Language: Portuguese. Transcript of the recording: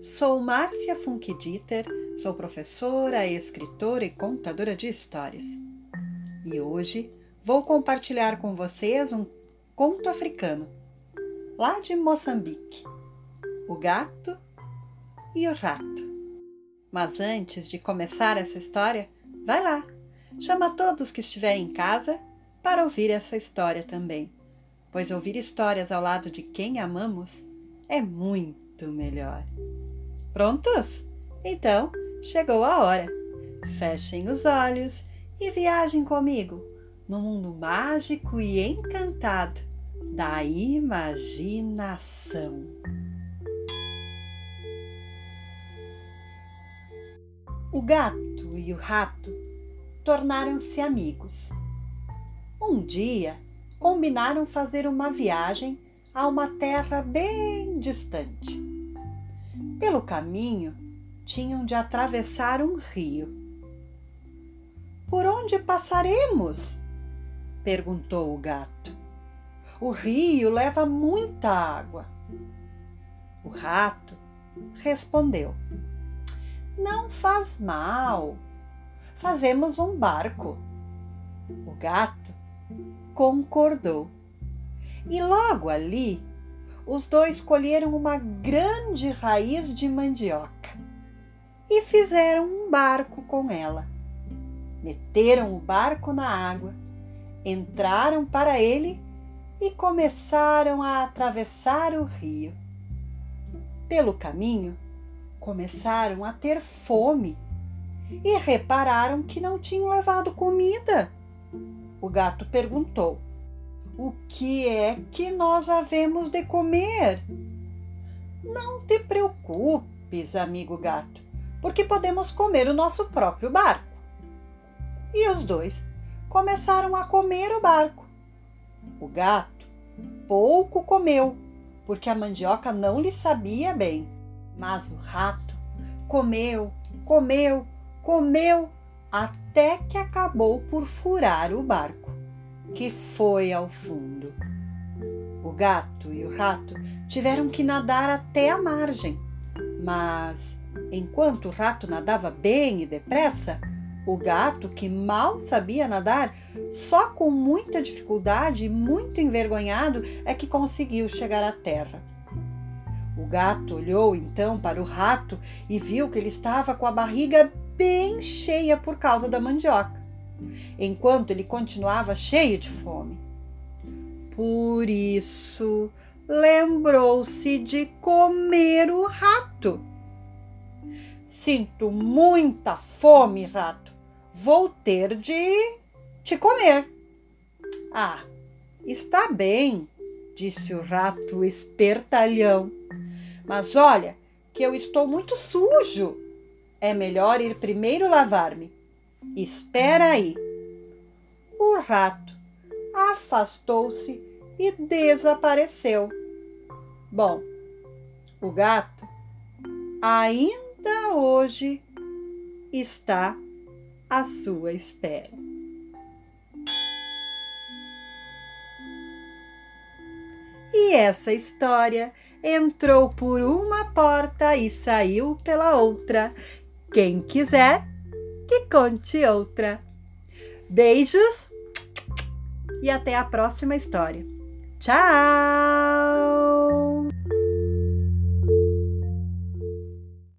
sou Márcia Funkdieter, sou professora, escritora e contadora de histórias. E hoje vou compartilhar com vocês um conto africano, lá de Moçambique: O Gato e o Rato. Mas antes de começar essa história, vai lá, chama todos que estiverem em casa para ouvir essa história também, pois ouvir histórias ao lado de quem amamos é muito melhor. Prontos? Então, chegou a hora. Fechem os olhos e viajem comigo no mundo mágico e encantado da imaginação. O gato e o rato tornaram-se amigos. Um dia, combinaram fazer uma viagem a uma terra bem distante. Pelo caminho, tinham de atravessar um rio. Por onde passaremos? perguntou o gato. O rio leva muita água. O rato respondeu: Não faz mal. Fazemos um barco. O gato concordou. E logo ali os dois colheram uma grande raiz de mandioca e fizeram um barco com ela. Meteram o barco na água, entraram para ele e começaram a atravessar o rio. Pelo caminho, começaram a ter fome e repararam que não tinham levado comida. O gato perguntou: o que é que nós havemos de comer? Não te preocupes, amigo gato, porque podemos comer o nosso próprio barco. E os dois começaram a comer o barco. O gato pouco comeu, porque a mandioca não lhe sabia bem. Mas o rato comeu, comeu, comeu, até que acabou por furar o barco que foi ao fundo. O gato e o rato tiveram que nadar até a margem, mas enquanto o rato nadava bem e depressa, o gato, que mal sabia nadar, só com muita dificuldade e muito envergonhado é que conseguiu chegar à terra. O gato olhou então para o rato e viu que ele estava com a barriga bem cheia por causa da mandioca enquanto ele continuava cheio de fome. Por isso, lembrou-se de comer o rato. Sinto muita fome, rato. Vou ter de te comer. Ah, está bem, disse o rato espertalhão. Mas olha, que eu estou muito sujo. É melhor ir primeiro lavar-me. Espera aí. O rato afastou-se e desapareceu. Bom, o gato ainda hoje está à sua espera. E essa história entrou por uma porta e saiu pela outra. Quem quiser que conte outra. Beijos e até a próxima história. Tchau!